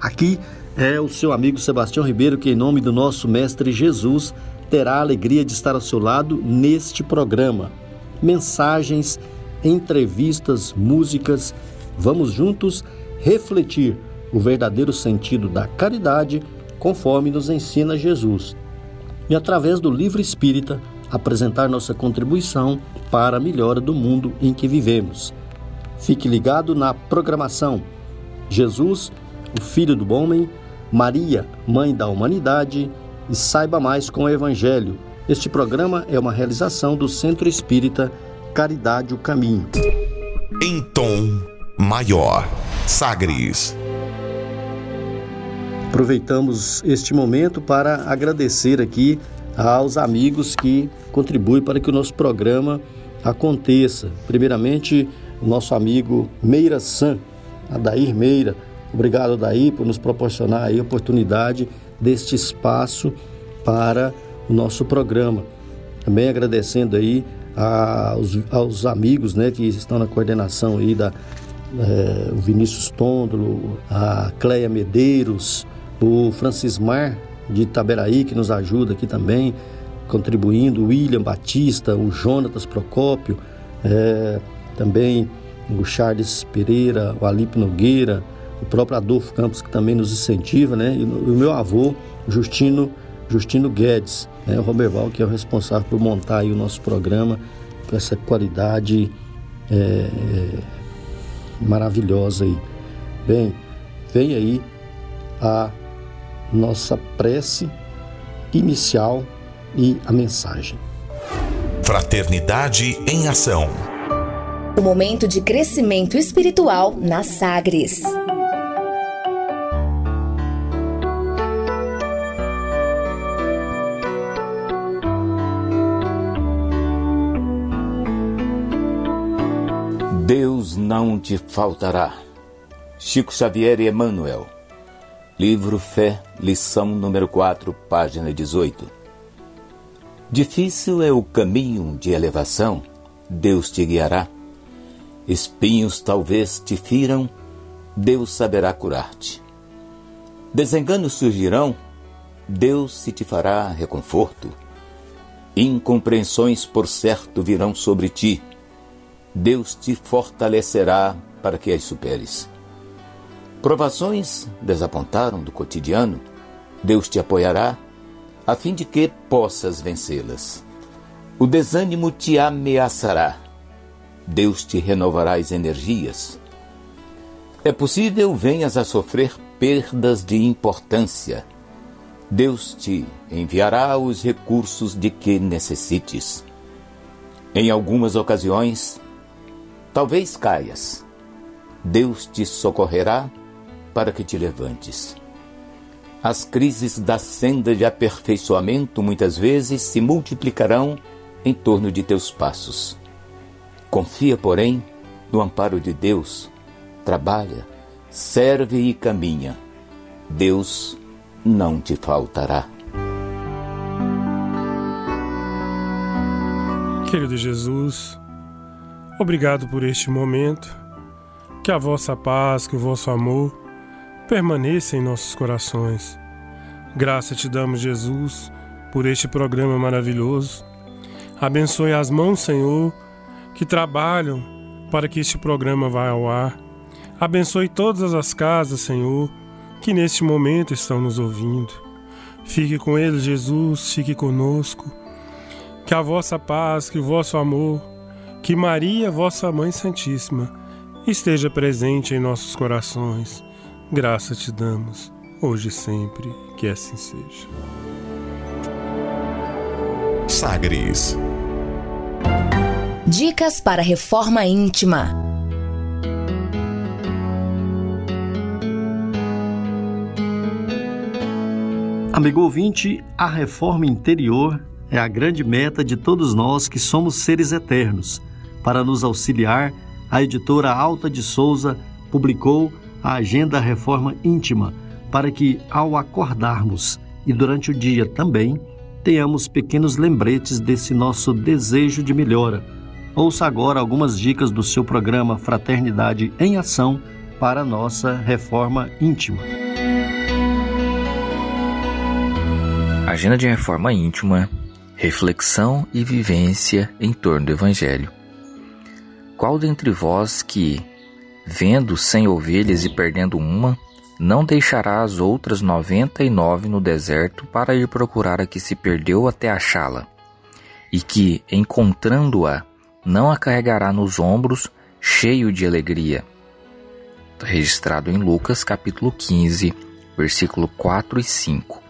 Aqui é o seu amigo Sebastião Ribeiro que, em nome do nosso Mestre Jesus, terá a alegria de estar ao seu lado neste programa. Mensagens, entrevistas, músicas. Vamos juntos refletir o verdadeiro sentido da caridade conforme nos ensina Jesus. E através do livro espírita, apresentar nossa contribuição para a melhora do mundo em que vivemos. Fique ligado na programação. Jesus, o Filho do Homem, Maria, Mãe da Humanidade e saiba mais com o Evangelho. Este programa é uma realização do Centro Espírita Caridade o Caminho. Em tom maior, Sagres. Aproveitamos este momento para agradecer aqui aos amigos que contribuem para que o nosso programa aconteça. Primeiramente, o nosso amigo Meira San, Adair Meira. Obrigado, Adair, por nos proporcionar aí a oportunidade deste espaço para o nosso programa. Também agradecendo aí aos, aos amigos né, que estão na coordenação aí da é, o Vinícius Tôndolo, a Cleia Medeiros, o Francismar de Itaberaí, que nos ajuda aqui também, contribuindo, o William Batista, o Jonatas Procópio, é, também o Charles Pereira, o Alipe Nogueira, o próprio Adolfo Campos, que também nos incentiva, né? E o meu avô, Justino, Justino Guedes, né? o Roberval, que é o responsável por montar aí o nosso programa com essa qualidade é, é, maravilhosa aí. Bem, vem aí a nossa prece inicial e a mensagem. Fraternidade em Ação. O momento de crescimento espiritual na Sagres. Não te faltará. Chico Xavier e Emmanuel. Livro Fé, lição número 4, página 18. Difícil é o caminho de elevação, Deus te guiará. Espinhos talvez te firam, Deus saberá curar-te. Desenganos surgirão, Deus se te fará reconforto. Incompreensões por certo virão sobre ti, Deus te fortalecerá para que as superes. Provações desapontaram do cotidiano, Deus te apoiará a fim de que possas vencê-las. O desânimo te ameaçará, Deus te renovará as energias. É possível venhas a sofrer perdas de importância. Deus te enviará os recursos de que necessites. Em algumas ocasiões, Talvez caias. Deus te socorrerá para que te levantes. As crises da senda de aperfeiçoamento muitas vezes se multiplicarão em torno de teus passos. Confia, porém, no amparo de Deus. Trabalha, serve e caminha. Deus não te faltará. Querido Jesus, Obrigado por este momento. Que a vossa paz, que o vosso amor permaneça em nossos corações. Graça te damos, Jesus, por este programa maravilhoso. Abençoe as mãos, Senhor, que trabalham para que este programa vá ao ar. Abençoe todas as casas, Senhor, que neste momento estão nos ouvindo. Fique com eles, Jesus, fique conosco. Que a vossa paz, que o vosso amor que Maria, vossa Mãe Santíssima, esteja presente em nossos corações. Graça te damos, hoje e sempre, que assim seja. Sagres. Dicas para reforma íntima. Amigo ouvinte, a reforma interior é a grande meta de todos nós que somos seres eternos. Para nos auxiliar, a editora Alta de Souza publicou a Agenda Reforma Íntima, para que, ao acordarmos e durante o dia também, tenhamos pequenos lembretes desse nosso desejo de melhora. Ouça agora algumas dicas do seu programa Fraternidade em Ação para nossa reforma íntima. Agenda de reforma íntima, reflexão e vivência em torno do Evangelho. Qual dentre vós que, vendo cem ovelhas e perdendo uma, não deixará as outras noventa e nove no deserto para ir procurar a que se perdeu até achá-la? E que, encontrando-a, não a carregará nos ombros, cheio de alegria? Registrado em Lucas capítulo 15, versículo 4 e 5.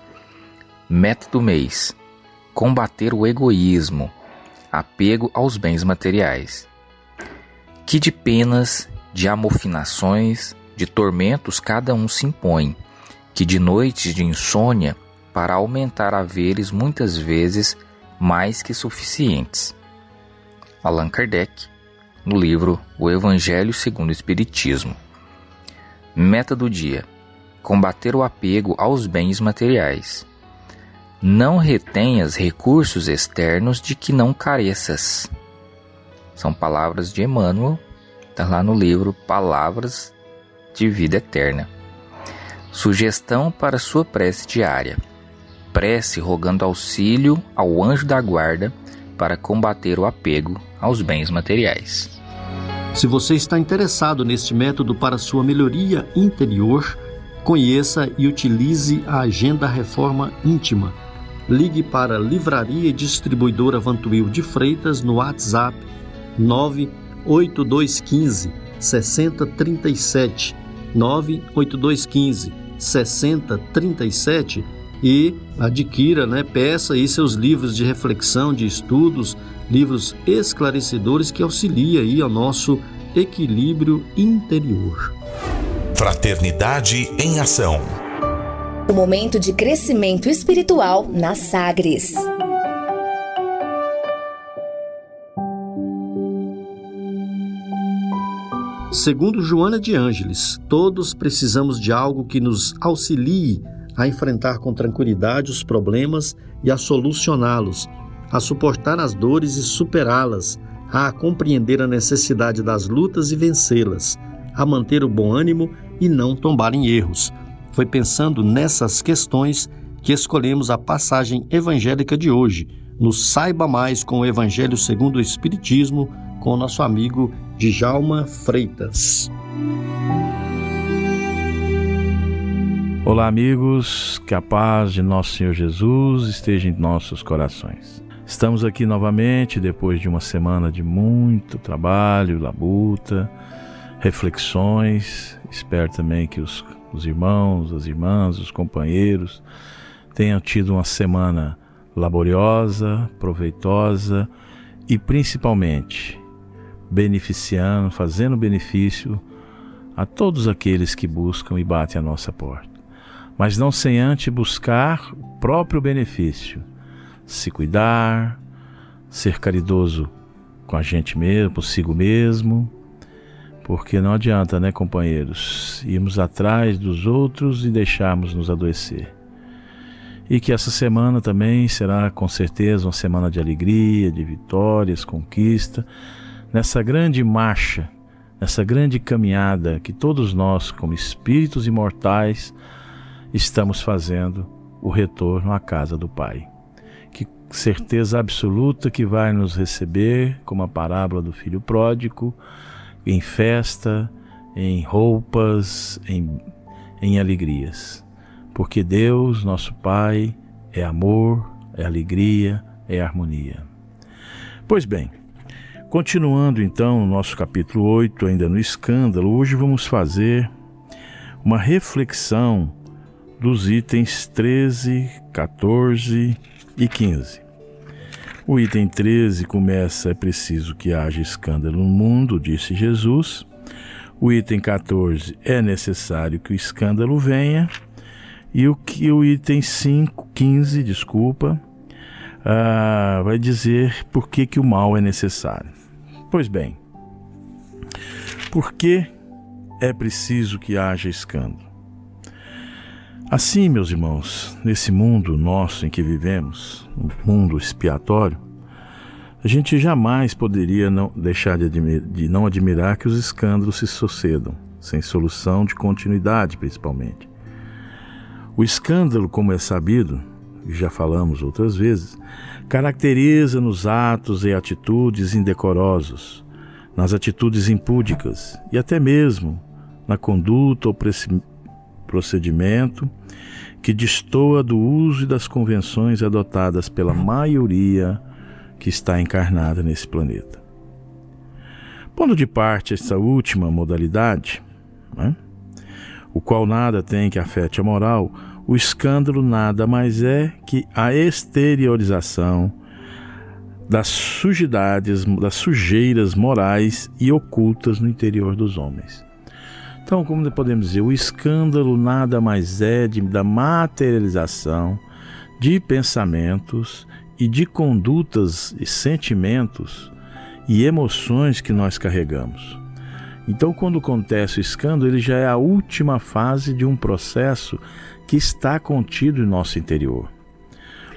Meta do mês: combater o egoísmo, apego aos bens materiais. Que de penas, de amofinações, de tormentos cada um se impõe, que de noites de insônia, para aumentar haveres muitas vezes mais que suficientes. Allan Kardec, no livro O Evangelho segundo o Espiritismo. Meta do dia: combater o apego aos bens materiais. Não retenhas recursos externos de que não careças. São palavras de Emmanuel, está lá no livro Palavras de Vida Eterna. Sugestão para sua prece diária: prece rogando auxílio ao anjo da guarda para combater o apego aos bens materiais. Se você está interessado neste método para sua melhoria interior, conheça e utilize a Agenda Reforma Íntima ligue para Livraria e Distribuidora Vantuil de Freitas no WhatsApp 98215 6037 98215 6037 e adquira, né, peça aí seus livros de reflexão, de estudos, livros esclarecedores que auxiliam aí ao nosso equilíbrio interior. Fraternidade em ação. O momento de crescimento espiritual na Sagres. Segundo Joana de Ângeles, todos precisamos de algo que nos auxilie a enfrentar com tranquilidade os problemas e a solucioná-los, a suportar as dores e superá-las, a compreender a necessidade das lutas e vencê-las, a manter o bom ânimo e não tombar em erros, foi pensando nessas questões que escolhemos a passagem evangélica de hoje, no Saiba Mais com o Evangelho segundo o Espiritismo, com o nosso amigo Djalma Freitas. Olá, amigos, que a paz de nosso Senhor Jesus esteja em nossos corações. Estamos aqui novamente depois de uma semana de muito trabalho, labuta, reflexões. Espero também que os os irmãos, as irmãs, os companheiros tenham tido uma semana laboriosa, proveitosa e principalmente beneficiando, fazendo benefício a todos aqueles que buscam e batem a nossa porta. Mas não sem antes buscar o próprio benefício, se cuidar, ser caridoso com a gente mesmo, consigo mesmo, porque não adianta, né, companheiros, irmos atrás dos outros e deixarmos nos adoecer. E que essa semana também será com certeza uma semana de alegria, de vitórias, conquista, nessa grande marcha, nessa grande caminhada que todos nós, como espíritos imortais, estamos fazendo o retorno à casa do Pai. Que certeza absoluta que vai nos receber, como a parábola do filho pródigo, em festa, em roupas, em, em alegrias. Porque Deus, nosso Pai, é amor, é alegria, é harmonia. Pois bem, continuando então o nosso capítulo 8, ainda no escândalo, hoje vamos fazer uma reflexão dos itens 13, 14 e 15. O item 13 começa: é preciso que haja escândalo no mundo, disse Jesus. O item 14: é necessário que o escândalo venha. E o que o item 5, 15, desculpa, uh, vai dizer por que, que o mal é necessário. Pois bem, por que é preciso que haja escândalo? Assim, meus irmãos, nesse mundo nosso em que vivemos, um mundo expiatório, a gente jamais poderia não deixar de, de não admirar que os escândalos se sucedam, sem solução de continuidade, principalmente. O escândalo, como é sabido, já falamos outras vezes, caracteriza nos atos e atitudes indecorosos, nas atitudes impúdicas e até mesmo na conduta ou procedimento que destoa do uso e das convenções adotadas pela maioria que está encarnada nesse planeta. Pondo de parte essa última modalidade, né, o qual nada tem que afete a moral, o escândalo nada mais é que a exteriorização das sujidades, das sujeiras morais e ocultas no interior dos homens. Então, como podemos dizer, o escândalo nada mais é de, da materialização de pensamentos e de condutas e sentimentos e emoções que nós carregamos. Então, quando acontece o escândalo, ele já é a última fase de um processo que está contido em nosso interior.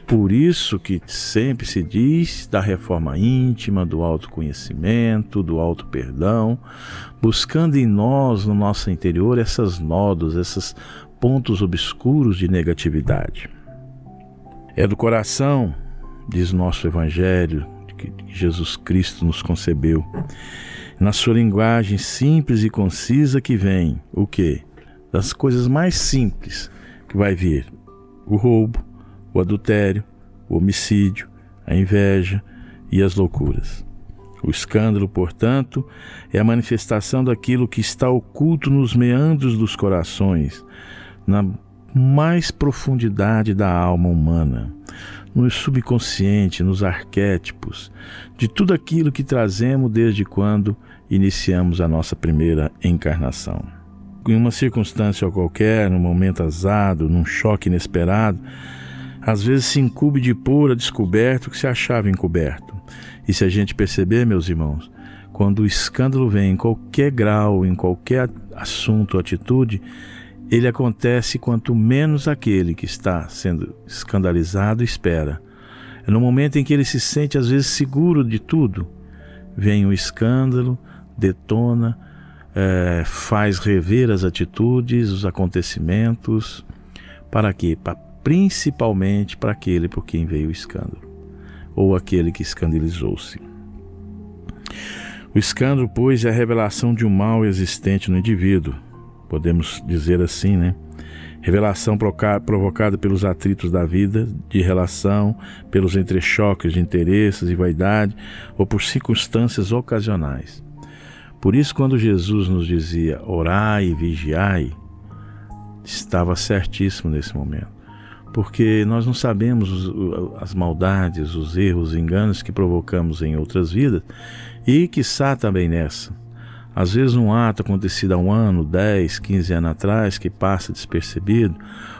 Por isso que sempre se diz da reforma íntima, do autoconhecimento, do auto-perdão, buscando em nós, no nosso interior, essas nodos, esses pontos obscuros de negatividade. É do coração, diz nosso Evangelho, que Jesus Cristo nos concebeu. Na sua linguagem simples e concisa que vem o que? Das coisas mais simples que vai vir o roubo, o adultério, o homicídio, a inveja e as loucuras. O escândalo, portanto, é a manifestação daquilo que está oculto nos meandros dos corações, na mais profundidade da alma humana, no subconsciente, nos arquétipos, de tudo aquilo que trazemos desde quando iniciamos a nossa primeira encarnação. Em uma circunstância qualquer, num momento azado, num choque inesperado, às vezes se incube de pôr a descoberto o que se achava encoberto. E se a gente perceber, meus irmãos, quando o escândalo vem em qualquer grau, em qualquer assunto ou atitude, ele acontece quanto menos aquele que está sendo escandalizado espera. É no momento em que ele se sente às vezes seguro de tudo, vem o escândalo, detona, é, faz rever as atitudes, os acontecimentos. Para quê? Para principalmente para aquele por quem veio o escândalo, ou aquele que escandalizou-se. O escândalo, pois, é a revelação de um mal existente no indivíduo, podemos dizer assim, né? Revelação provocada pelos atritos da vida, de relação, pelos entrechoques de interesses e vaidade, ou por circunstâncias ocasionais. Por isso, quando Jesus nos dizia orai e vigiai, estava certíssimo nesse momento porque nós não sabemos as maldades, os erros, os enganos que provocamos em outras vidas e, quiçá, também nessa. Às vezes, um ato acontecido há um ano, 10, 15 anos atrás, que passa despercebido,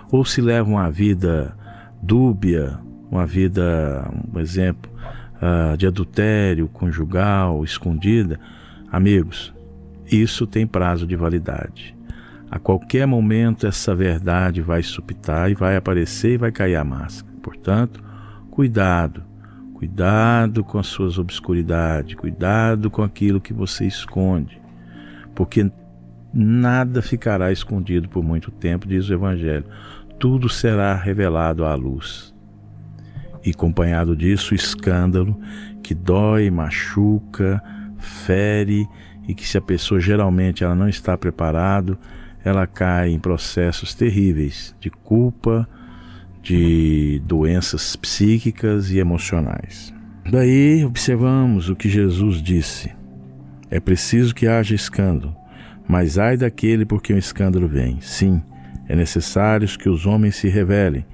ou se leva uma vida dúbia, uma vida, um exemplo, uh, de adultério conjugal, escondida. Amigos, isso tem prazo de validade. A qualquer momento essa verdade vai supitar e vai aparecer e vai cair a máscara. Portanto, cuidado, cuidado com as suas obscuridades, cuidado com aquilo que você esconde, porque nada ficará escondido por muito tempo, diz o Evangelho. Tudo será revelado à luz. E acompanhado disso, o escândalo que dói, machuca, fere e que se a pessoa geralmente ela não está preparado, ela cai em processos terríveis de culpa, de doenças psíquicas e emocionais. Daí observamos o que Jesus disse: é preciso que haja escândalo, mas ai daquele por quem o escândalo vem. Sim, é necessário que os homens se revelem,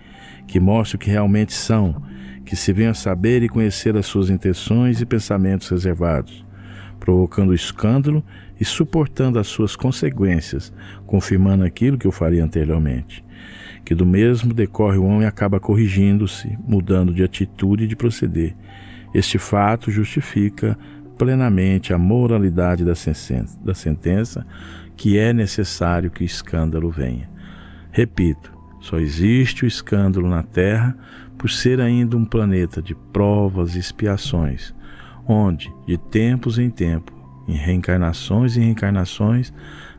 que mostrem o que realmente são, que se venham a saber e conhecer as suas intenções e pensamentos reservados, provocando escândalo e suportando as suas consequências, confirmando aquilo que eu faria anteriormente. que do mesmo decorre o homem acaba corrigindo-se, mudando de atitude e de proceder. Este fato justifica plenamente a moralidade da sentença, que é necessário que o escândalo venha. Repito, só existe o escândalo na Terra por ser ainda um planeta de provas e expiações, onde, de tempos em tempo, em reencarnações e reencarnações,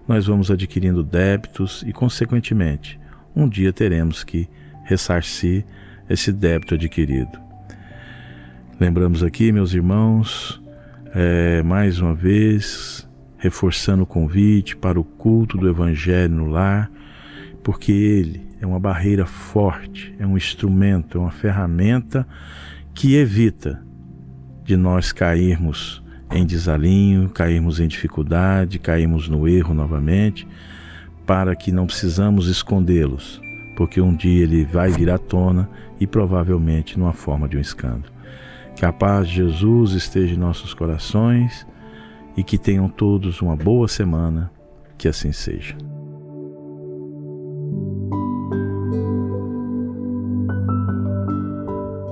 nós vamos adquirindo débitos e, consequentemente, um dia teremos que ressarcir esse débito adquirido. Lembramos aqui, meus irmãos, é, mais uma vez, reforçando o convite para o culto do Evangelho no lar, porque ele é uma barreira forte, é um instrumento, é uma ferramenta que evita de nós cairmos em desalinho, cairmos em dificuldade, cairmos no erro novamente, para que não precisamos escondê-los, porque um dia ele vai vir à tona e provavelmente numa forma de um escândalo. Que a paz de Jesus esteja em nossos corações e que tenham todos uma boa semana, que assim seja.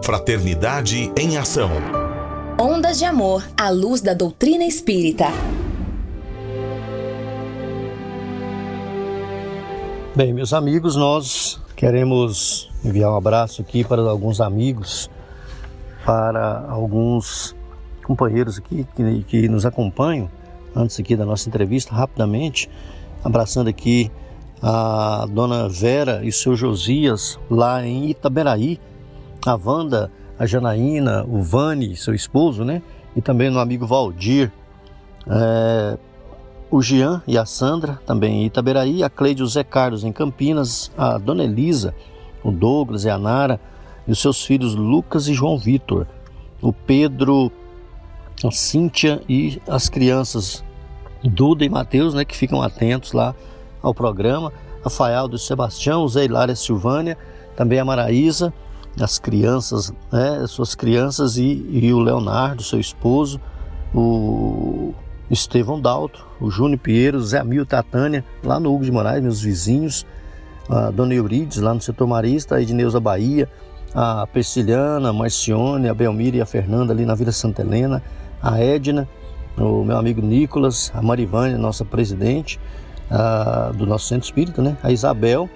Fraternidade em Ação. Ondas de Amor à luz da doutrina espírita. Bem, meus amigos, nós queremos enviar um abraço aqui para alguns amigos, para alguns companheiros aqui que, que nos acompanham antes aqui da nossa entrevista, rapidamente, abraçando aqui a dona Vera e o seu Josias lá em Itaberaí, a Wanda, a Janaína, o Vani, seu esposo, né? E também no amigo Valdir, é, o Jean e a Sandra, também em Itaberaí, a Cleide e o Zé Carlos em Campinas, a Dona Elisa, o Douglas e a Nara, e os seus filhos Lucas e João Vitor, o Pedro, a Cíntia e as crianças Duda e Mateus, né, que ficam atentos lá ao programa, a Faialdo e Sebastião, o Zé Hilária e Silvânia, também a Maraísa, as crianças, né, suas crianças e, e o Leonardo, seu esposo, o Estevão Dalto, o Júnior Pinheiro, Zé Amil Tatânia, lá no Hugo de Moraes, meus vizinhos, a Dona Eurides, lá no setor marista, a Edneuza Bahia, a Persiliana, a Marcione, a Belmira e a Fernanda ali na Vila Santa Helena, a Edna, o meu amigo Nicolas, a Marivânia, nossa presidente a, do nosso centro espírita, né? a Isabel,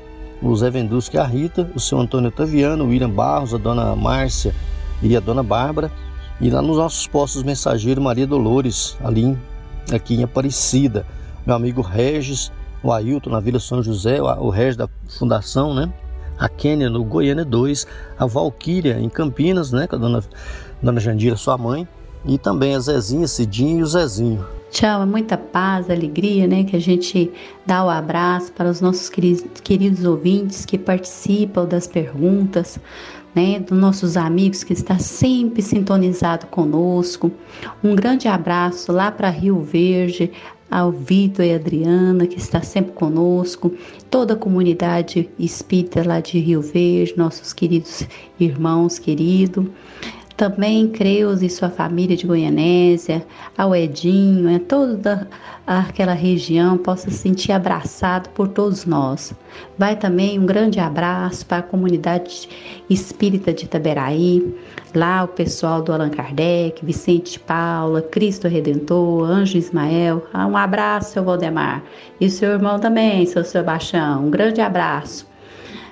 o Zé Vendusque e a Rita, o seu Antônio Otaviano, o William Barros, a dona Márcia e a dona Bárbara, e lá nos nossos postos mensageiros Maria Dolores, ali aqui em Aparecida. Meu amigo Regis, o Ailton na Vila São José, o Regis da Fundação, né? A Kênia no Goiânia 2, a Valquíria em Campinas, né? Com a dona, dona Jandira, sua mãe, e também a Zezinha, Cidinho e o Zezinho. Tchau, é muita paz, alegria, né? Que a gente dá o abraço para os nossos queridos, ouvintes que participam das perguntas, né, dos nossos amigos que está sempre sintonizado conosco. Um grande abraço lá para Rio Verde, ao Vitor e Adriana, que está sempre conosco, toda a comunidade espírita lá de Rio Verde, nossos queridos irmãos queridos. Também Creus e sua família de Goianésia, ao Edinho, a toda aquela região possa se sentir abraçado por todos nós. Vai também um grande abraço para a comunidade espírita de Itaberaí, lá o pessoal do Allan Kardec, Vicente Paula, Cristo Redentor, Anjo Ismael. Um abraço, seu Valdemar. E seu irmão também, seu Sebastião. Um grande abraço.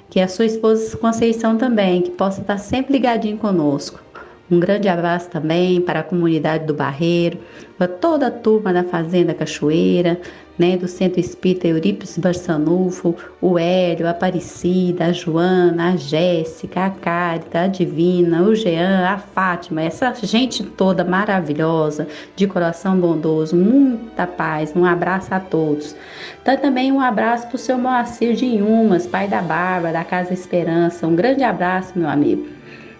Que a sua esposa Conceição também, que possa estar sempre ligadinho conosco. Um grande abraço também para a comunidade do Barreiro, para toda a turma da Fazenda Cachoeira, né, do Centro Espírita Eurípides Barçanufo, o Hélio, a Aparecida, a Joana, a Jéssica, a Cárita, a Divina, o Jean, a Fátima, essa gente toda maravilhosa, de coração bondoso, muita paz, um abraço a todos. Então, também um abraço para o seu Moacir de Inhumas, pai da Bárbara, da Casa Esperança, um grande abraço, meu amigo.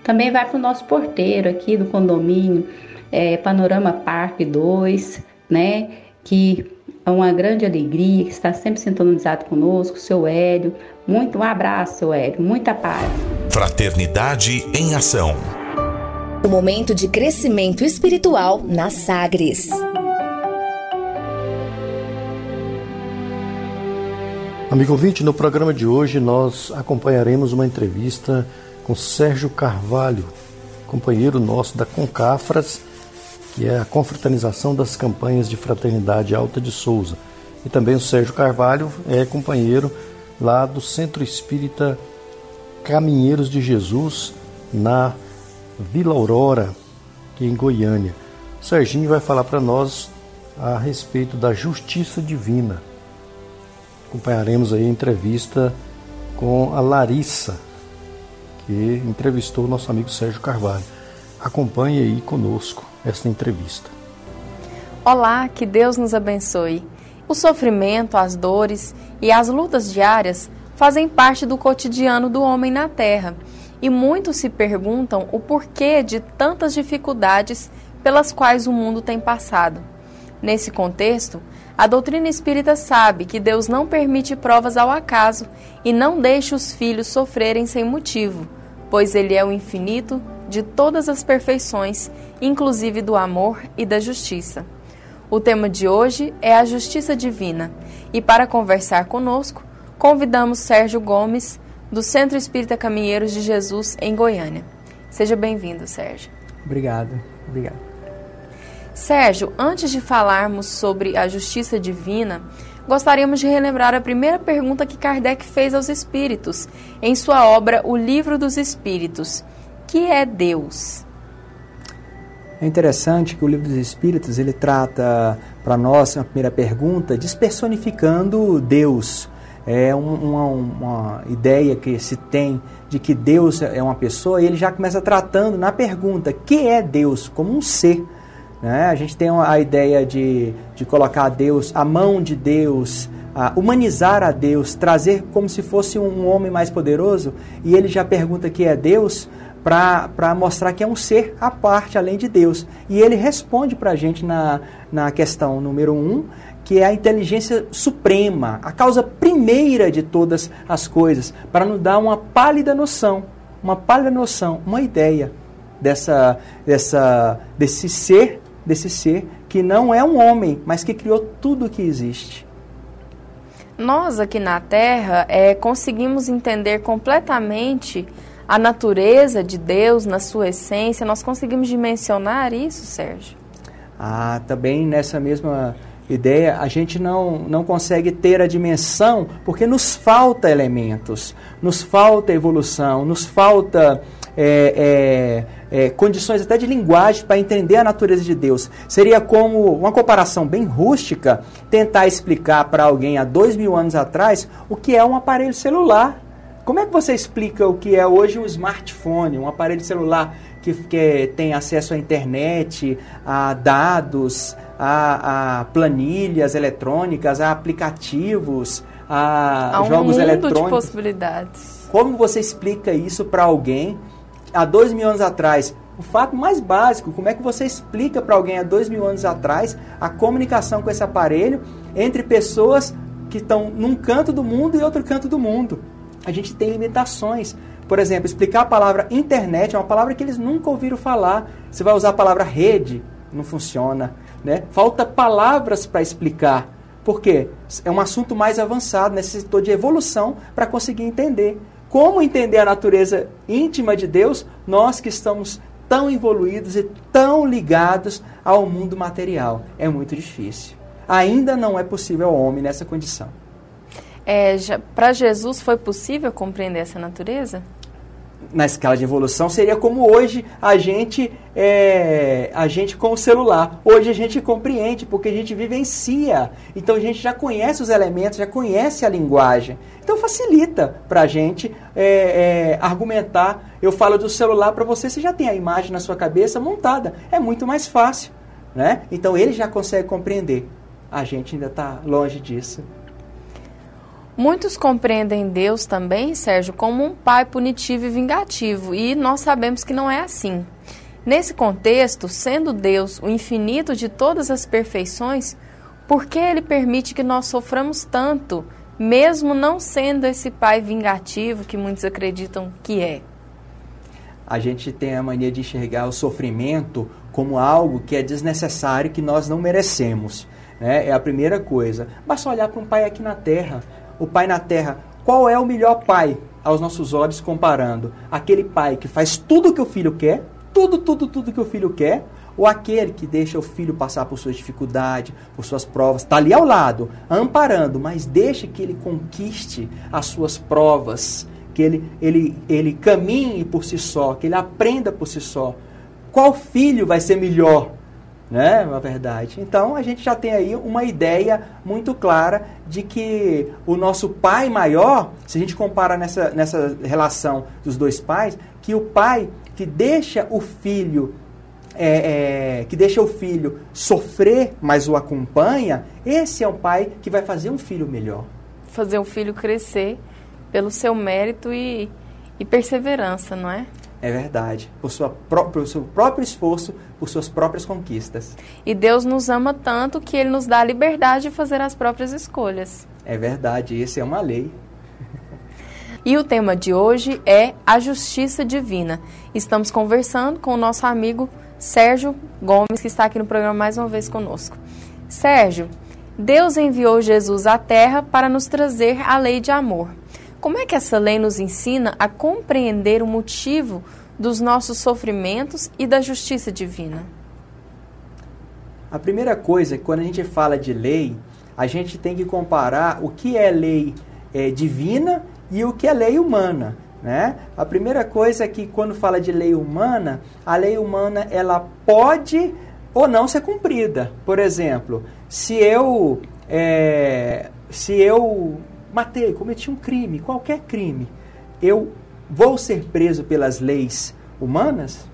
Também vai para o nosso porteiro aqui do condomínio, é, Panorama Parque 2, né? Que é uma grande alegria, que está sempre sintonizado conosco, seu Hélio. Muito um abraço, seu Hélio. Muita paz. Fraternidade em Ação. O momento de crescimento espiritual na Sagres. Amigo ouvinte, no programa de hoje nós acompanharemos uma entrevista com Sérgio Carvalho, companheiro nosso da Concafras, que é a confraternização das campanhas de fraternidade Alta de Souza. E também o Sérgio Carvalho é companheiro lá do Centro Espírita Caminheiros de Jesus, na Vila Aurora, aqui em Goiânia. O Serginho vai falar para nós a respeito da justiça divina. Acompanharemos aí a entrevista com a Larissa, que entrevistou o nosso amigo Sérgio Carvalho. Acompanhe aí conosco esta entrevista. Olá, que Deus nos abençoe. O sofrimento, as dores e as lutas diárias fazem parte do cotidiano do homem na Terra e muitos se perguntam o porquê de tantas dificuldades pelas quais o mundo tem passado. Nesse contexto, a doutrina espírita sabe que Deus não permite provas ao acaso e não deixa os filhos sofrerem sem motivo, pois Ele é o infinito de todas as perfeições, inclusive do amor e da justiça. O tema de hoje é a justiça divina, e para conversar conosco, convidamos Sérgio Gomes, do Centro Espírita Caminheiros de Jesus, em Goiânia. Seja bem-vindo, Sérgio. Obrigado, obrigado. Sérgio, antes de falarmos sobre a justiça divina, gostaríamos de relembrar a primeira pergunta que Kardec fez aos espíritos em sua obra O Livro dos Espíritos: Que é Deus? É interessante que o Livro dos Espíritos ele trata para nós, a primeira pergunta, despersonificando Deus é uma, uma, ideia que se tem de que Deus é uma pessoa, e ele já começa tratando na pergunta: que é Deus? Como um ser. Né? A gente tem a ideia de, de colocar Deus, a mão de Deus, a humanizar a Deus, trazer como se fosse um homem mais poderoso, e ele já pergunta que é Deus para mostrar que é um ser à parte, além de Deus. E ele responde para a gente na, na questão número 1, um, que é a inteligência suprema, a causa primeira de todas as coisas, para nos dar uma pálida noção, uma pálida noção, uma ideia dessa, dessa, desse ser, desse ser que não é um homem, mas que criou tudo o que existe. Nós aqui na Terra é, conseguimos entender completamente a natureza de Deus na sua essência. Nós conseguimos dimensionar isso, Sérgio? Ah, também nessa mesma ideia, a gente não, não consegue ter a dimensão porque nos falta elementos, nos falta evolução, nos falta é, é, é, condições até de linguagem para entender a natureza de Deus. Seria como uma comparação bem rústica tentar explicar para alguém há dois mil anos atrás o que é um aparelho celular. Como é que você explica o que é hoje um smartphone, um aparelho celular que, que tem acesso à internet, a dados, a, a planilhas eletrônicas, a aplicativos, a Há um jogos mundo eletrônicos. de possibilidades. Como você explica isso para alguém há dois mil anos atrás? O fato mais básico, como é que você explica para alguém há dois mil anos atrás a comunicação com esse aparelho entre pessoas que estão num canto do mundo e outro canto do mundo? A gente tem limitações. Por exemplo, explicar a palavra internet é uma palavra que eles nunca ouviram falar. Você vai usar a palavra rede, não funciona. Né? Falta palavras para explicar. Por quê? É um assunto mais avançado, necessitou de evolução para conseguir entender. Como entender a natureza íntima de Deus, nós que estamos tão evoluídos e tão ligados ao mundo material? É muito difícil. Ainda não é possível ao homem nessa condição. É, para Jesus foi possível compreender essa natureza? Na escala de evolução seria como hoje a gente é, a gente com o celular. Hoje a gente compreende porque a gente vivencia. Então a gente já conhece os elementos, já conhece a linguagem. Então facilita para a gente é, é, argumentar. Eu falo do celular para você, você já tem a imagem na sua cabeça montada. É muito mais fácil, né? Então ele já consegue compreender. A gente ainda está longe disso. Muitos compreendem Deus também, Sérgio, como um pai punitivo e vingativo, e nós sabemos que não é assim. Nesse contexto, sendo Deus o infinito de todas as perfeições, por que ele permite que nós soframos tanto, mesmo não sendo esse pai vingativo que muitos acreditam que é? A gente tem a mania de enxergar o sofrimento como algo que é desnecessário, que nós não merecemos. Né? É a primeira coisa. Basta olhar para um pai aqui na Terra o pai na terra, qual é o melhor pai aos nossos olhos comparando? Aquele pai que faz tudo o que o filho quer, tudo, tudo, tudo que o filho quer, ou aquele que deixa o filho passar por suas dificuldades, por suas provas, está ali ao lado, amparando, mas deixa que ele conquiste as suas provas, que ele, ele, ele caminhe por si só, que ele aprenda por si só. Qual filho vai ser melhor? Né, na verdade. Então a gente já tem aí uma ideia muito clara de que o nosso pai maior, se a gente compara nessa, nessa relação dos dois pais, que o pai que deixa o filho é, é, que deixa o filho sofrer, mas o acompanha, esse é um pai que vai fazer um filho melhor. Fazer um filho crescer pelo seu mérito e, e perseverança, não é? É verdade. Por, sua pró por seu próprio esforço, por suas próprias conquistas. E Deus nos ama tanto que Ele nos dá a liberdade de fazer as próprias escolhas. É verdade. Esse é uma lei. E o tema de hoje é a justiça divina. Estamos conversando com o nosso amigo Sérgio Gomes, que está aqui no programa mais uma vez conosco. Sérgio, Deus enviou Jesus à Terra para nos trazer a lei de amor. Como é que essa lei nos ensina a compreender o motivo dos nossos sofrimentos e da justiça divina? A primeira coisa, quando a gente fala de lei, a gente tem que comparar o que é lei é, divina e o que é lei humana. Né? A primeira coisa é que quando fala de lei humana, a lei humana ela pode ou não ser cumprida. Por exemplo, se eu é, se eu matei, cometi um crime, qualquer crime, eu vou ser preso pelas leis humanas?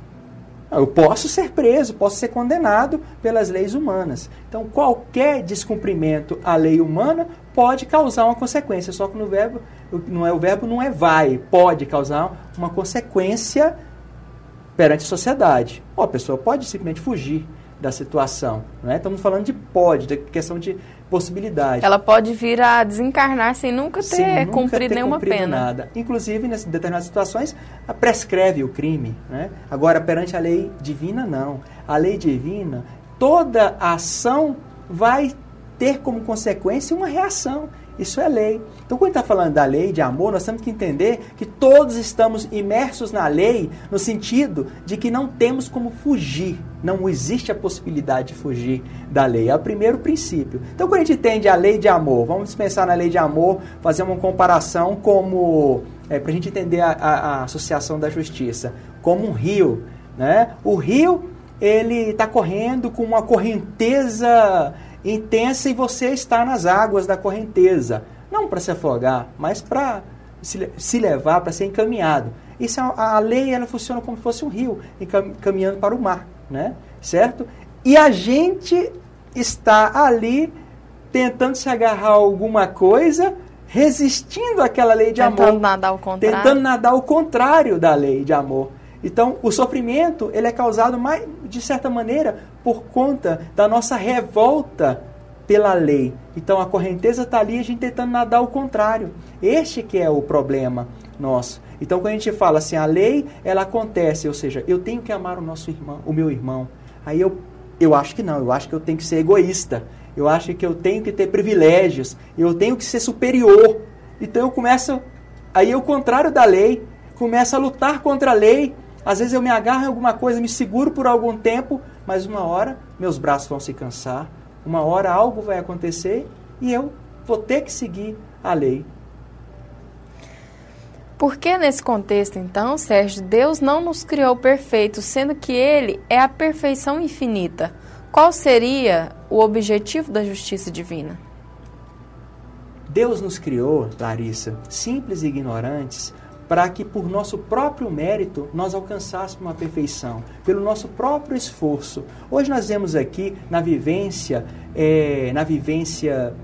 Eu posso ser preso, posso ser condenado pelas leis humanas. Então, qualquer descumprimento à lei humana pode causar uma consequência, só que no verbo não é o verbo não é vai, pode causar uma consequência perante a sociedade. Ou a pessoa pode simplesmente fugir da situação. Né? Estamos falando de pode, de questão de possibilidade. Ela pode vir a desencarnar sem nunca ter sem nunca cumprido ter nenhuma cumprido pena. Nada. Inclusive, em determinadas situações, prescreve o crime. Né? Agora, perante a lei divina, não. A lei divina, toda ação vai ter como consequência uma reação. Isso é lei. Então, quando está falando da lei de amor, nós temos que entender que todos estamos imersos na lei, no sentido de que não temos como fugir. Não existe a possibilidade de fugir da lei. É o primeiro princípio. Então, quando a gente entende a lei de amor, vamos pensar na lei de amor, fazer uma comparação como. É, para a gente entender a, a, a associação da justiça, como um rio. Né? O rio ele está correndo com uma correnteza intensa e você está nas águas da correnteza. Não para se afogar, mas para se, se levar, para ser encaminhado. Isso é, a lei ela funciona como se fosse um rio caminhando para o mar, né? certo? E a gente está ali tentando se agarrar a alguma coisa, resistindo àquela lei de tentando amor. Tentando nadar ao contrário. Tentando nadar ao contrário da lei de amor. Então, o sofrimento ele é causado, mais, de certa maneira, por conta da nossa revolta pela lei. Então, a correnteza está ali, a gente tentando nadar ao contrário. Este que é o problema nosso. Então, quando a gente fala assim, a lei, ela acontece, ou seja, eu tenho que amar o nosso irmão, o meu irmão. Aí eu, eu acho que não, eu acho que eu tenho que ser egoísta. Eu acho que eu tenho que ter privilégios. Eu tenho que ser superior. Então, eu começo, aí é o contrário da lei. Começo a lutar contra a lei às vezes eu me agarro em alguma coisa, me seguro por algum tempo, mas uma hora meus braços vão se cansar, uma hora algo vai acontecer e eu vou ter que seguir a lei. Por que nesse contexto, então, Sérgio, Deus não nos criou perfeitos, sendo que Ele é a perfeição infinita? Qual seria o objetivo da justiça divina? Deus nos criou, Larissa, simples e ignorantes, para que por nosso próprio mérito nós alcançássemos uma perfeição, pelo nosso próprio esforço. Hoje nós vemos aqui na vivência, é, na vivência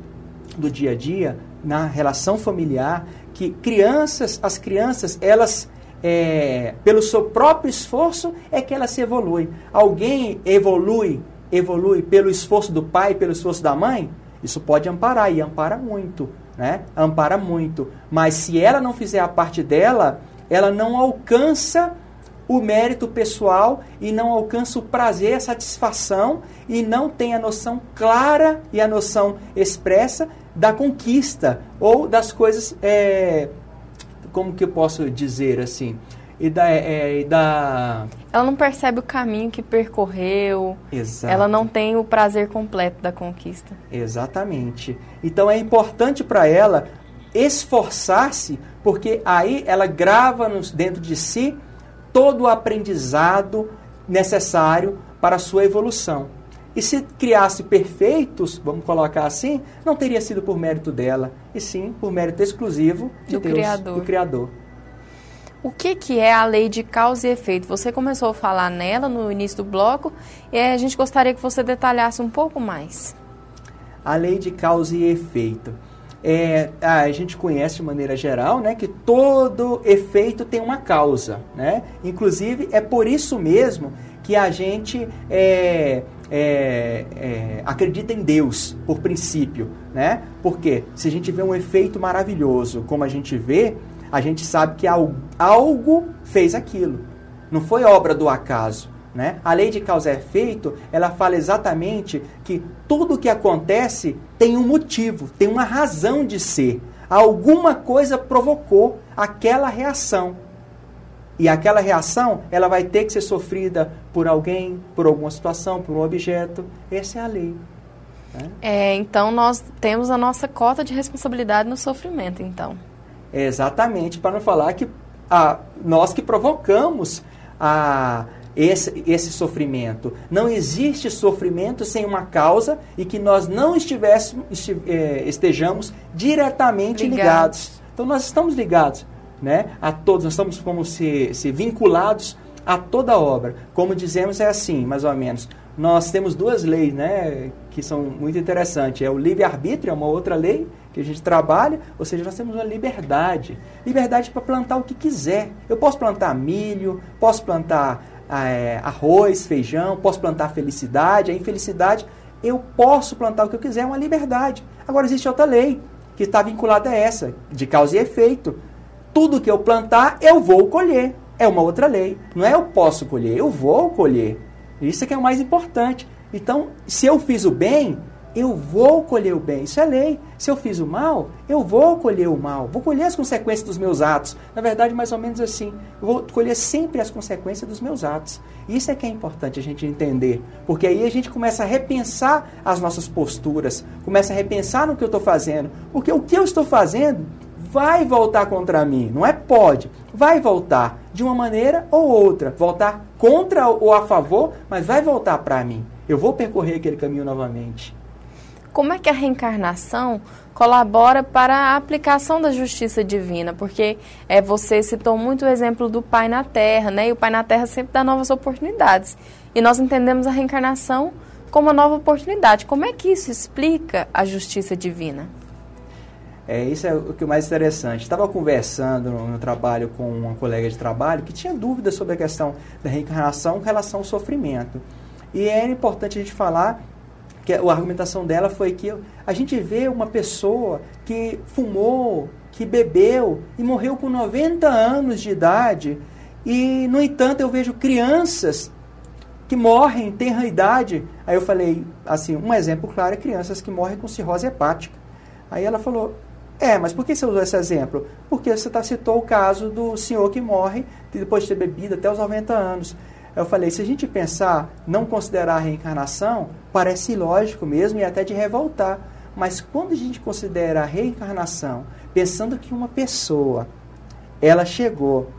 do dia a dia, na relação familiar, que crianças, as crianças, elas é, pelo seu próprio esforço é que elas se evoluem. Alguém evolui, evolui pelo esforço do pai, pelo esforço da mãe? Isso pode amparar e ampara muito né? Ampara muito. Mas se ela não fizer a parte dela, ela não alcança o mérito pessoal e não alcança o prazer, a satisfação e não tem a noção clara e a noção expressa da conquista ou das coisas, é, como que eu posso dizer assim, e da, é, e da... Ela não percebe o caminho que percorreu. Exato. Ela não tem o prazer completo da conquista. Exatamente. Então é importante para ela esforçar-se, porque aí ela grava nos, dentro de si todo o aprendizado necessário para a sua evolução. E se criasse perfeitos, vamos colocar assim, não teria sido por mérito dela, e sim por mérito exclusivo de do Deus, Criador. do Criador. O que, que é a lei de causa e efeito? Você começou a falar nela no início do bloco e a gente gostaria que você detalhasse um pouco mais. A lei de causa e efeito. É, a gente conhece de maneira geral né, que todo efeito tem uma causa. Né? Inclusive, é por isso mesmo que a gente é, é, é, acredita em Deus, por princípio. Né? Porque se a gente vê um efeito maravilhoso, como a gente vê, a gente sabe que algo fez aquilo. Não foi obra do acaso. Né? A lei de causa e efeito, ela fala exatamente que tudo que acontece tem um motivo, tem uma razão de ser. Alguma coisa provocou aquela reação. E aquela reação, ela vai ter que ser sofrida por alguém, por alguma situação, por um objeto. Essa é a lei. Né? É, então nós temos a nossa cota de responsabilidade no sofrimento, então. É exatamente, para não falar que a, nós que provocamos a, esse, esse sofrimento. Não existe sofrimento sem uma causa e que nós não estivéssemos, é, estejamos diretamente ligados. ligados. Então nós estamos ligados né, a todos, nós estamos como se, se vinculados a toda obra. Como dizemos, é assim, mais ou menos. Nós temos duas leis né, que são muito interessantes. É o livre-arbítrio, é uma outra lei, que a gente trabalha, ou seja, nós temos uma liberdade. Liberdade para plantar o que quiser. Eu posso plantar milho, posso plantar é, arroz, feijão, posso plantar felicidade. A infelicidade, eu posso plantar o que eu quiser, é uma liberdade. Agora existe outra lei que está vinculada a essa, de causa e efeito. Tudo que eu plantar, eu vou colher. É uma outra lei. Não é eu posso colher, eu vou colher. Isso é que é o mais importante. Então, se eu fiz o bem, eu vou colher o bem. Isso é lei. Se eu fiz o mal, eu vou colher o mal. Vou colher as consequências dos meus atos. Na verdade, mais ou menos assim. Eu vou colher sempre as consequências dos meus atos. Isso é que é importante a gente entender. Porque aí a gente começa a repensar as nossas posturas, começa a repensar no que eu estou fazendo. Porque o que eu estou fazendo vai voltar contra mim. Não é pode. Vai voltar de uma maneira ou outra. Voltar contra ou a favor, mas vai voltar para mim. Eu vou percorrer aquele caminho novamente como é que a reencarnação colabora para a aplicação da justiça divina, porque é, você citou muito o exemplo do Pai na Terra, né? E o Pai na Terra sempre dá novas oportunidades. E nós entendemos a reencarnação como uma nova oportunidade. Como é que isso explica a justiça divina? É, isso é o que é mais interessante. Estava conversando no, no, trabalho com uma colega de trabalho que tinha dúvidas sobre a questão da reencarnação em relação ao sofrimento. E é importante a gente falar que a argumentação dela foi que a gente vê uma pessoa que fumou, que bebeu e morreu com 90 anos de idade. E, no entanto, eu vejo crianças que morrem, têm idade. Aí eu falei, assim, um exemplo claro é crianças que morrem com cirrose hepática. Aí ela falou, é, mas por que você usou esse exemplo? Porque você tá, citou o caso do senhor que morre depois de ter bebido até os 90 anos. Eu falei, se a gente pensar, não considerar a reencarnação, parece ilógico mesmo e até de revoltar. Mas quando a gente considera a reencarnação, pensando que uma pessoa, ela chegou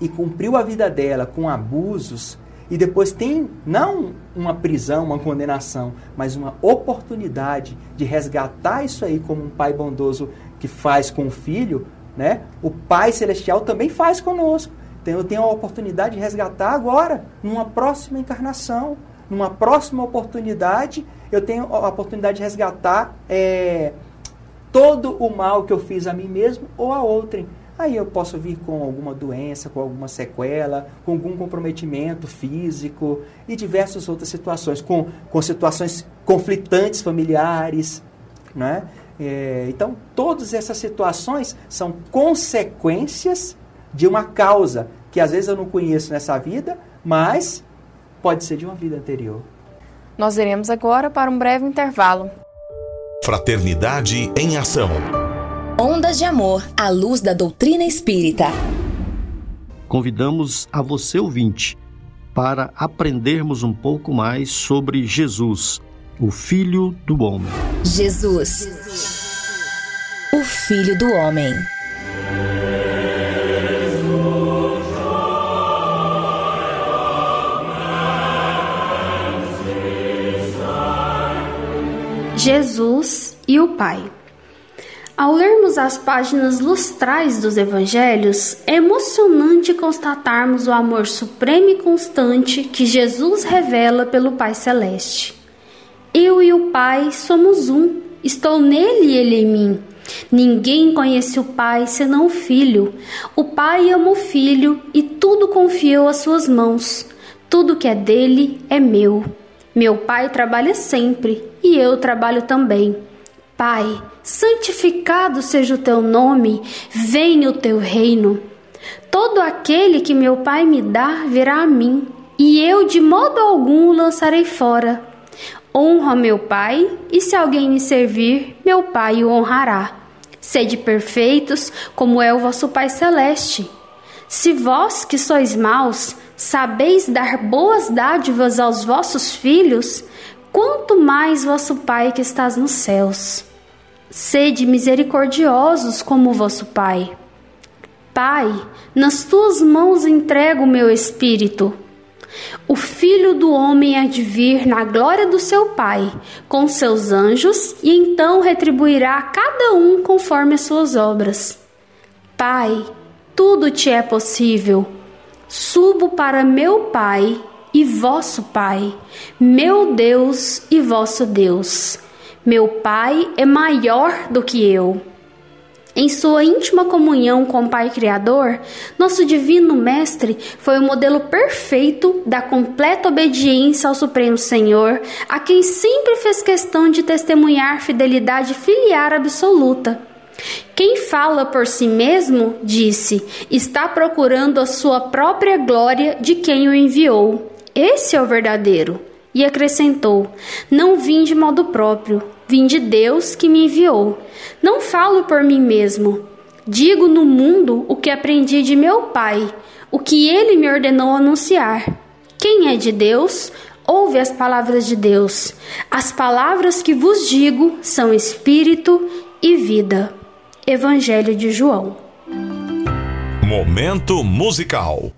e cumpriu a vida dela com abusos, e depois tem não uma prisão, uma condenação, mas uma oportunidade de resgatar isso aí como um pai bondoso que faz com o filho, né? O Pai celestial também faz conosco. Eu tenho a oportunidade de resgatar agora, numa próxima encarnação, numa próxima oportunidade, eu tenho a oportunidade de resgatar é, todo o mal que eu fiz a mim mesmo ou a outrem. Aí eu posso vir com alguma doença, com alguma sequela, com algum comprometimento físico e diversas outras situações, com, com situações conflitantes familiares. Né? É, então, todas essas situações são consequências de uma causa que às vezes eu não conheço nessa vida, mas pode ser de uma vida anterior. Nós iremos agora para um breve intervalo. Fraternidade em Ação. Ondas de Amor à luz da doutrina espírita. Convidamos a você, ouvinte, para aprendermos um pouco mais sobre Jesus, o Filho do Homem. Jesus, o Filho do Homem. Jesus e o Pai. Ao lermos as páginas lustrais dos evangelhos, é emocionante constatarmos o amor supremo e constante que Jesus revela pelo Pai Celeste. Eu e o Pai somos um, estou nele e ele em mim. Ninguém conhece o Pai senão o Filho. O Pai ama o Filho e tudo confiou às suas mãos. Tudo que é dele é meu. Meu Pai trabalha sempre e eu trabalho também. Pai, santificado seja o teu nome, venha o teu reino. Todo aquele que meu Pai me dá virá a mim, e eu de modo algum o lançarei fora. Honra meu Pai, e se alguém me servir, meu Pai o honrará. Sede perfeitos, como é o vosso Pai celeste. Se vós que sois maus, sabeis dar boas dádivas aos vossos filhos, quanto mais vosso Pai que estás nos céus. Sede misericordiosos como vosso Pai. Pai, nas tuas mãos entrego o meu espírito. O Filho do Homem há de vir na glória do seu Pai, com seus anjos, e então retribuirá a cada um conforme as suas obras. Pai, tudo te é possível. Subo para meu Pai e vosso Pai, meu Deus e vosso Deus. Meu Pai é maior do que eu. Em sua íntima comunhão com o Pai Criador, nosso Divino Mestre foi o modelo perfeito da completa obediência ao Supremo Senhor, a quem sempre fez questão de testemunhar fidelidade filiar absoluta. Quem fala por si mesmo, disse, está procurando a sua própria glória de quem o enviou. Esse é o verdadeiro. E acrescentou: Não vim de modo próprio, vim de Deus que me enviou. Não falo por mim mesmo. Digo no mundo o que aprendi de meu Pai, o que ele me ordenou anunciar. Quem é de Deus, ouve as palavras de Deus. As palavras que vos digo são espírito e vida. Evangelho de João. Momento musical.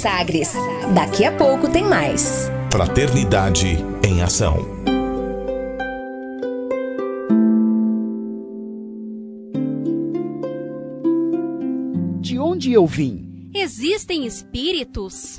Sagres. Daqui a pouco tem mais. Fraternidade em Ação. De onde eu vim? Existem espíritos?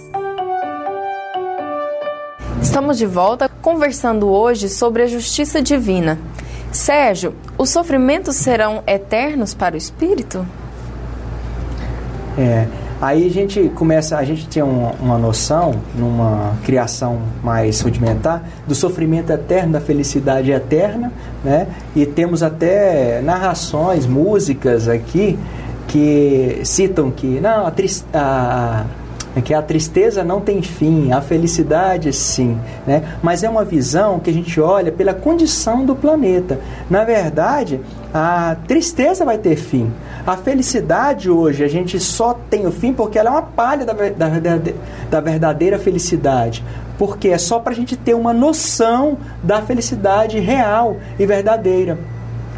Estamos de volta conversando hoje sobre a justiça divina. Sérgio, os sofrimentos serão eternos para o espírito? É, aí a gente começa, a gente tem uma, noção, numa criação mais rudimentar, do sofrimento eterno, da felicidade eterna, né? E temos até narrações, músicas aqui que citam que não, a, a, a- que a tristeza não tem fim, a felicidade sim, né? Mas é uma visão que a gente olha pela condição do planeta. Na verdade, a tristeza vai ter fim. A felicidade hoje, a gente só tem o fim porque ela é uma palha da, da, da verdadeira felicidade. Porque é só para a gente ter uma noção da felicidade real e verdadeira.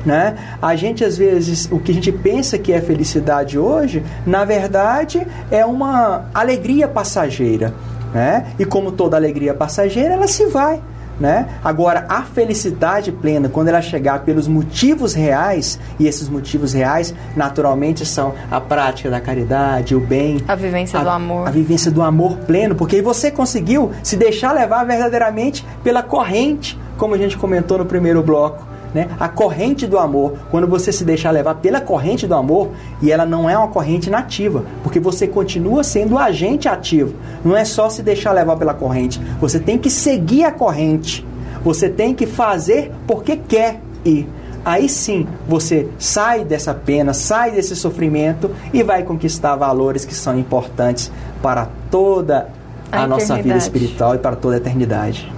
Né? A gente às vezes, o que a gente pensa que é felicidade hoje, na verdade é uma alegria passageira. Né? E como toda alegria passageira, ela se vai. Né? Agora, a felicidade plena, quando ela chegar pelos motivos reais, e esses motivos reais, naturalmente, são a prática da caridade, o bem, A vivência do amor. a vivência do amor pleno, porque você conseguiu se deixar levar verdadeiramente pela corrente, como a gente comentou no primeiro bloco. Né? A corrente do amor, quando você se deixar levar pela corrente do amor, e ela não é uma corrente nativa, porque você continua sendo agente ativo. Não é só se deixar levar pela corrente, você tem que seguir a corrente. Você tem que fazer porque quer ir. Aí sim você sai dessa pena, sai desse sofrimento e vai conquistar valores que são importantes para toda a, a nossa vida espiritual e para toda a eternidade.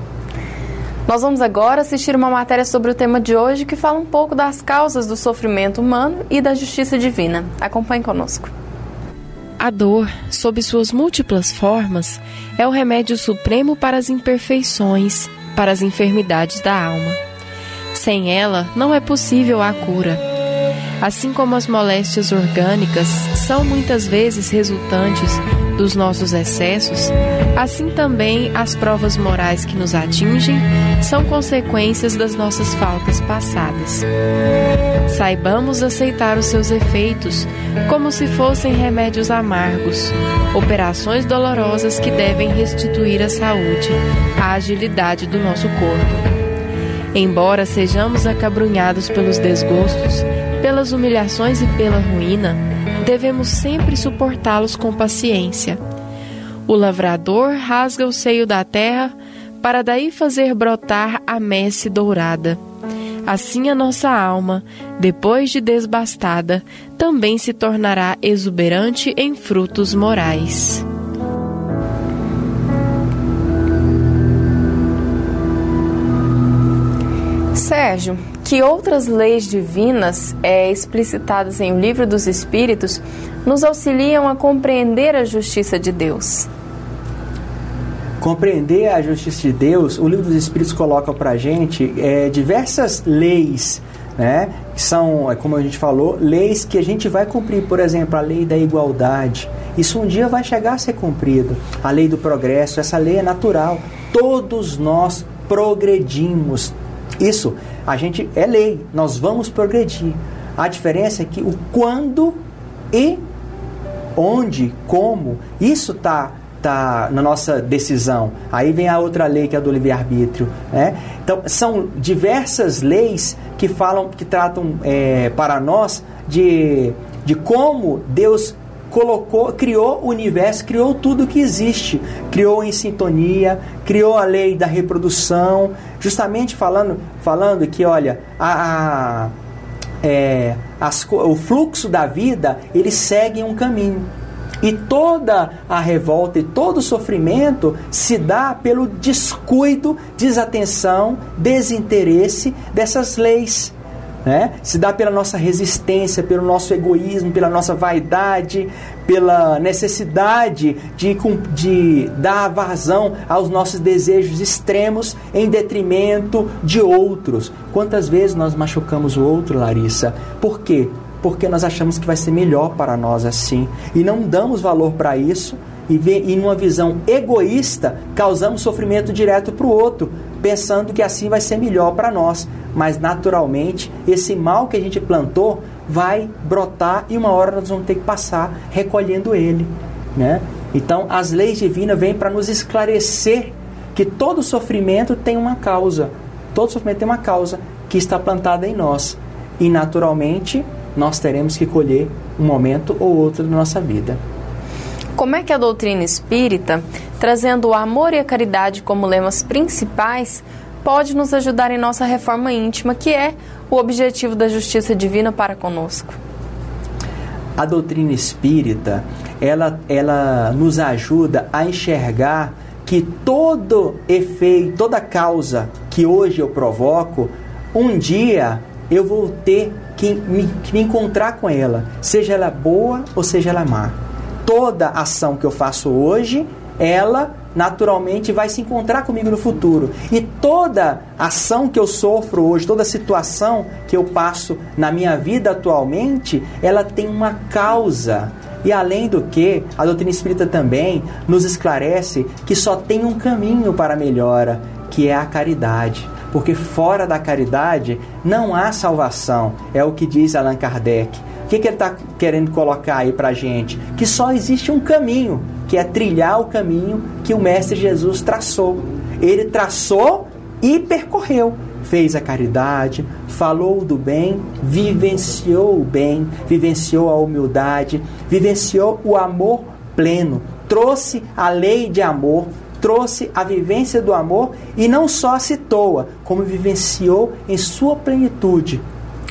Nós vamos agora assistir uma matéria sobre o tema de hoje que fala um pouco das causas do sofrimento humano e da justiça divina. Acompanhe conosco. A dor, sob suas múltiplas formas, é o remédio supremo para as imperfeições, para as enfermidades da alma. Sem ela, não é possível a cura. Assim como as moléstias orgânicas são muitas vezes resultantes dos nossos excessos, assim também as provas morais que nos atingem são consequências das nossas faltas passadas. Saibamos aceitar os seus efeitos como se fossem remédios amargos, operações dolorosas que devem restituir a saúde, a agilidade do nosso corpo. Embora sejamos acabrunhados pelos desgostos, pelas humilhações e pela ruína, devemos sempre suportá-los com paciência. O lavrador rasga o seio da terra para daí fazer brotar a messe dourada. Assim a nossa alma, depois de desbastada, também se tornará exuberante em frutos morais. Sérgio, que outras leis divinas é, explicitadas em O Livro dos Espíritos nos auxiliam a compreender a justiça de Deus? Compreender a justiça de Deus, o Livro dos Espíritos coloca para a gente é, diversas leis, né? Que são, é, como a gente falou, leis que a gente vai cumprir. Por exemplo, a lei da igualdade. Isso um dia vai chegar a ser cumprido. A lei do progresso, essa lei é natural. Todos nós progredimos, isso, a gente é lei, nós vamos progredir. A diferença é que o quando e onde, como, isso está tá na nossa decisão. Aí vem a outra lei que é a do livre-arbítrio. Né? Então, são diversas leis que falam, que tratam é, para nós de, de como Deus colocou, criou o universo, criou tudo que existe, criou em sintonia, criou a lei da reprodução, justamente falando, falando que, olha, a, a é, as, o fluxo da vida ele segue um caminho. E toda a revolta e todo o sofrimento se dá pelo descuido, desatenção, desinteresse dessas leis né? Se dá pela nossa resistência, pelo nosso egoísmo, pela nossa vaidade, pela necessidade de, de dar vazão aos nossos desejos extremos em detrimento de outros. Quantas vezes nós machucamos o outro, Larissa? Por quê? Porque nós achamos que vai ser melhor para nós assim e não damos valor para isso e, vê, e numa visão egoísta causamos sofrimento direto para o outro, pensando que assim vai ser melhor para nós mas naturalmente esse mal que a gente plantou vai brotar e uma hora nós vamos ter que passar recolhendo ele, né? Então as leis divinas vêm para nos esclarecer que todo sofrimento tem uma causa, todo sofrimento tem uma causa que está plantada em nós e naturalmente nós teremos que colher um momento ou outro da nossa vida. Como é que a doutrina espírita, trazendo o amor e a caridade como lemas principais, pode nos ajudar em nossa reforma íntima, que é o objetivo da justiça divina para conosco. A doutrina espírita, ela, ela nos ajuda a enxergar que todo efeito, toda causa que hoje eu provoco, um dia eu vou ter que me, que me encontrar com ela, seja ela boa ou seja ela má. Toda ação que eu faço hoje, ela naturalmente vai se encontrar comigo no futuro. E toda ação que eu sofro hoje, toda situação que eu passo na minha vida atualmente, ela tem uma causa. E além do que, a doutrina espírita também nos esclarece que só tem um caminho para a melhora, que é a caridade. Porque fora da caridade não há salvação, é o que diz Allan Kardec. O que, que ele está querendo colocar aí para gente? Que só existe um caminho, que é trilhar o caminho que o Mestre Jesus traçou. Ele traçou e percorreu. fez a caridade, falou do bem, vivenciou o bem, vivenciou a humildade, vivenciou o amor pleno, trouxe a lei de amor, trouxe a vivência do amor e não só citou-a, como vivenciou em sua plenitude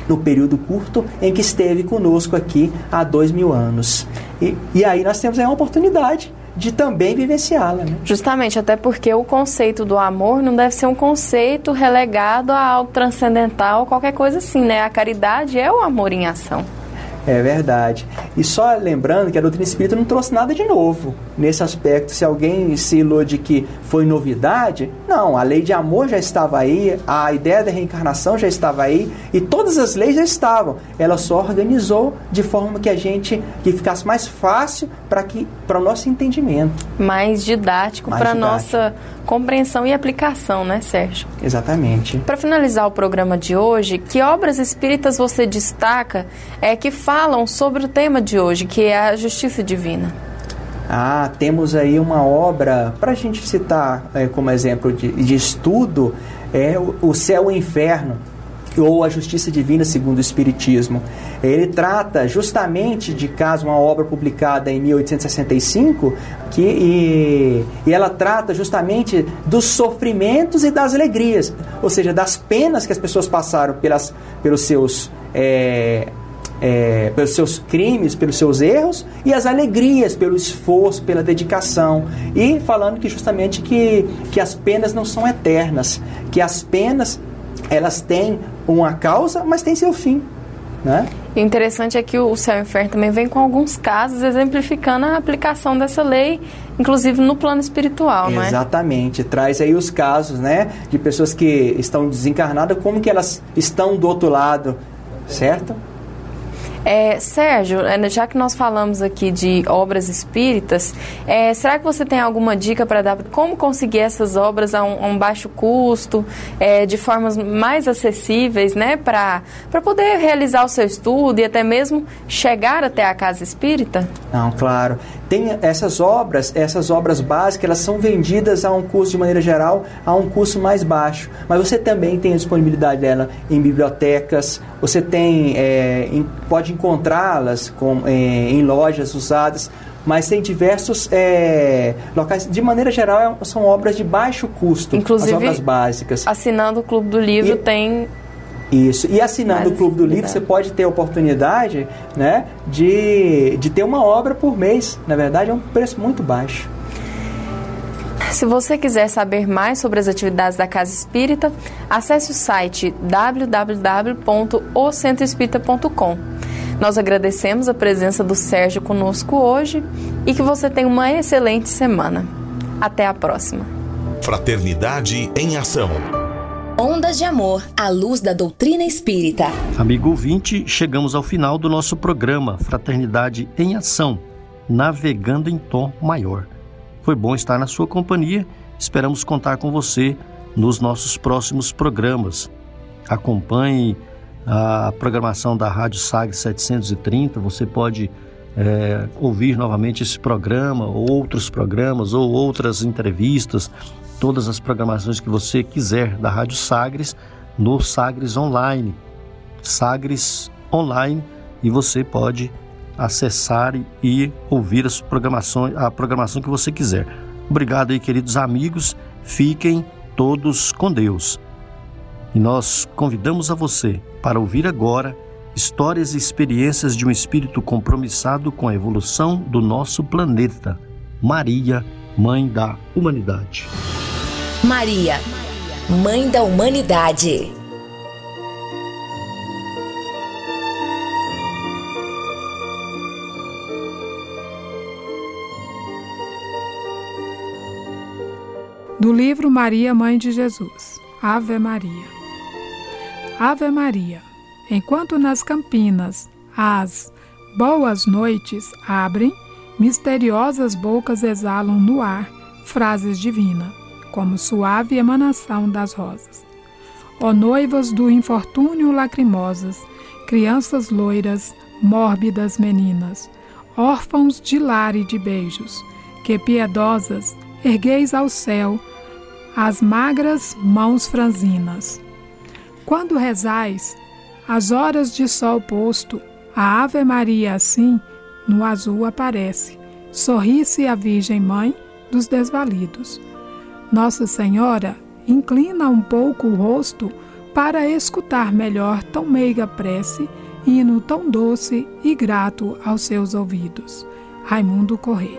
no período curto em que esteve conosco aqui há dois mil anos. E, e aí nós temos aí uma oportunidade de também vivenciá-la. Né? Justamente, até porque o conceito do amor não deve ser um conceito relegado a algo transcendental, qualquer coisa assim, né? A caridade é o amor em ação. É verdade. E só lembrando que a doutrina espírita não trouxe nada de novo nesse aspecto. Se alguém se ilude que foi novidade, não, a lei de amor já estava aí, a ideia da reencarnação já estava aí e todas as leis já estavam. Ela só organizou de forma que a gente que ficasse mais fácil para que para o nosso entendimento, mais didático para nossa compreensão e aplicação, né, Sérgio? Exatamente. Para finalizar o programa de hoje, que obras espíritas você destaca é que falam sobre o tema de hoje, que é a justiça divina? Ah, temos aí uma obra, para a gente citar é, como exemplo de, de estudo, é o Céu e o Inferno, ou a Justiça Divina segundo o Espiritismo. Ele trata justamente de caso, uma obra publicada em 1865, que, e, e ela trata justamente dos sofrimentos e das alegrias, ou seja, das penas que as pessoas passaram pelas, pelos seus. É, é, pelos seus crimes, pelos seus erros e as alegrias pelo esforço, pela dedicação e falando que justamente que, que as penas não são eternas, que as penas elas têm uma causa, mas têm seu fim, né? E o interessante é que o céu e o inferno também vem com alguns casos exemplificando a aplicação dessa lei, inclusive no plano espiritual, não é? Exatamente. Traz aí os casos, né, de pessoas que estão desencarnadas, como que elas estão do outro lado, certo? É, Sérgio, é, já que nós falamos aqui de obras espíritas, é, será que você tem alguma dica para dar como conseguir essas obras a um, a um baixo custo, é, de formas mais acessíveis, né, para poder realizar o seu estudo e até mesmo chegar até a casa espírita? Não, claro. Tem essas obras, essas obras básicas, elas são vendidas a um custo de maneira geral a um custo mais baixo, mas você também tem a disponibilidade dela em bibliotecas, você tem é, em, pode encontrá-las é, em lojas usadas, mas tem diversos é, locais. De maneira geral, é, são obras de baixo custo, Inclusive, as obras básicas. Assinando o Clube do Livro e, tem isso. E assinando o Clube do Livro, você pode ter a oportunidade né, de, de ter uma obra por mês. Na verdade, é um preço muito baixo. Se você quiser saber mais sobre as atividades da Casa Espírita, acesse o site www.ocentroespírita.com. Nós agradecemos a presença do Sérgio conosco hoje e que você tenha uma excelente semana. Até a próxima. Fraternidade em Ação. Ondas de Amor, à luz da doutrina espírita. Amigo ouvinte, chegamos ao final do nosso programa Fraternidade em Ação, navegando em tom maior. Foi bom estar na sua companhia. Esperamos contar com você nos nossos próximos programas. Acompanhe a programação da Rádio SAG 730. Você pode é, ouvir novamente esse programa, ou outros programas, ou outras entrevistas, todas as programações que você quiser da Rádio Sagres no Sagres Online. Sagres Online e você pode acessar e ouvir as programações, a programação que você quiser. Obrigado aí, queridos amigos. Fiquem todos com Deus. E nós convidamos a você para ouvir agora histórias e experiências de um espírito compromissado com a evolução do nosso planeta. Maria, Mãe da Humanidade. Maria, Mãe da Humanidade. Do livro Maria, Mãe de Jesus. Ave Maria. Ave Maria. Enquanto nas campinas as boas noites abrem, misteriosas bocas exalam no ar frases divinas, como suave emanação das rosas. Ó noivas do infortúnio lacrimosas, crianças loiras, mórbidas meninas, órfãos de lar e de beijos, que piedosas ergueis ao céu as magras mãos franzinas. Quando rezais, às horas de sol posto, a Ave Maria assim, no azul aparece. Sorri-se a Virgem Mãe dos desvalidos. Nossa Senhora inclina um pouco o rosto para escutar melhor tão meiga prece, hino tão doce e grato aos seus ouvidos. Raimundo Correia.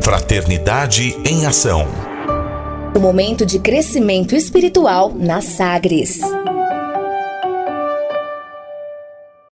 Fraternidade em Ação. O momento de crescimento espiritual na Sagres.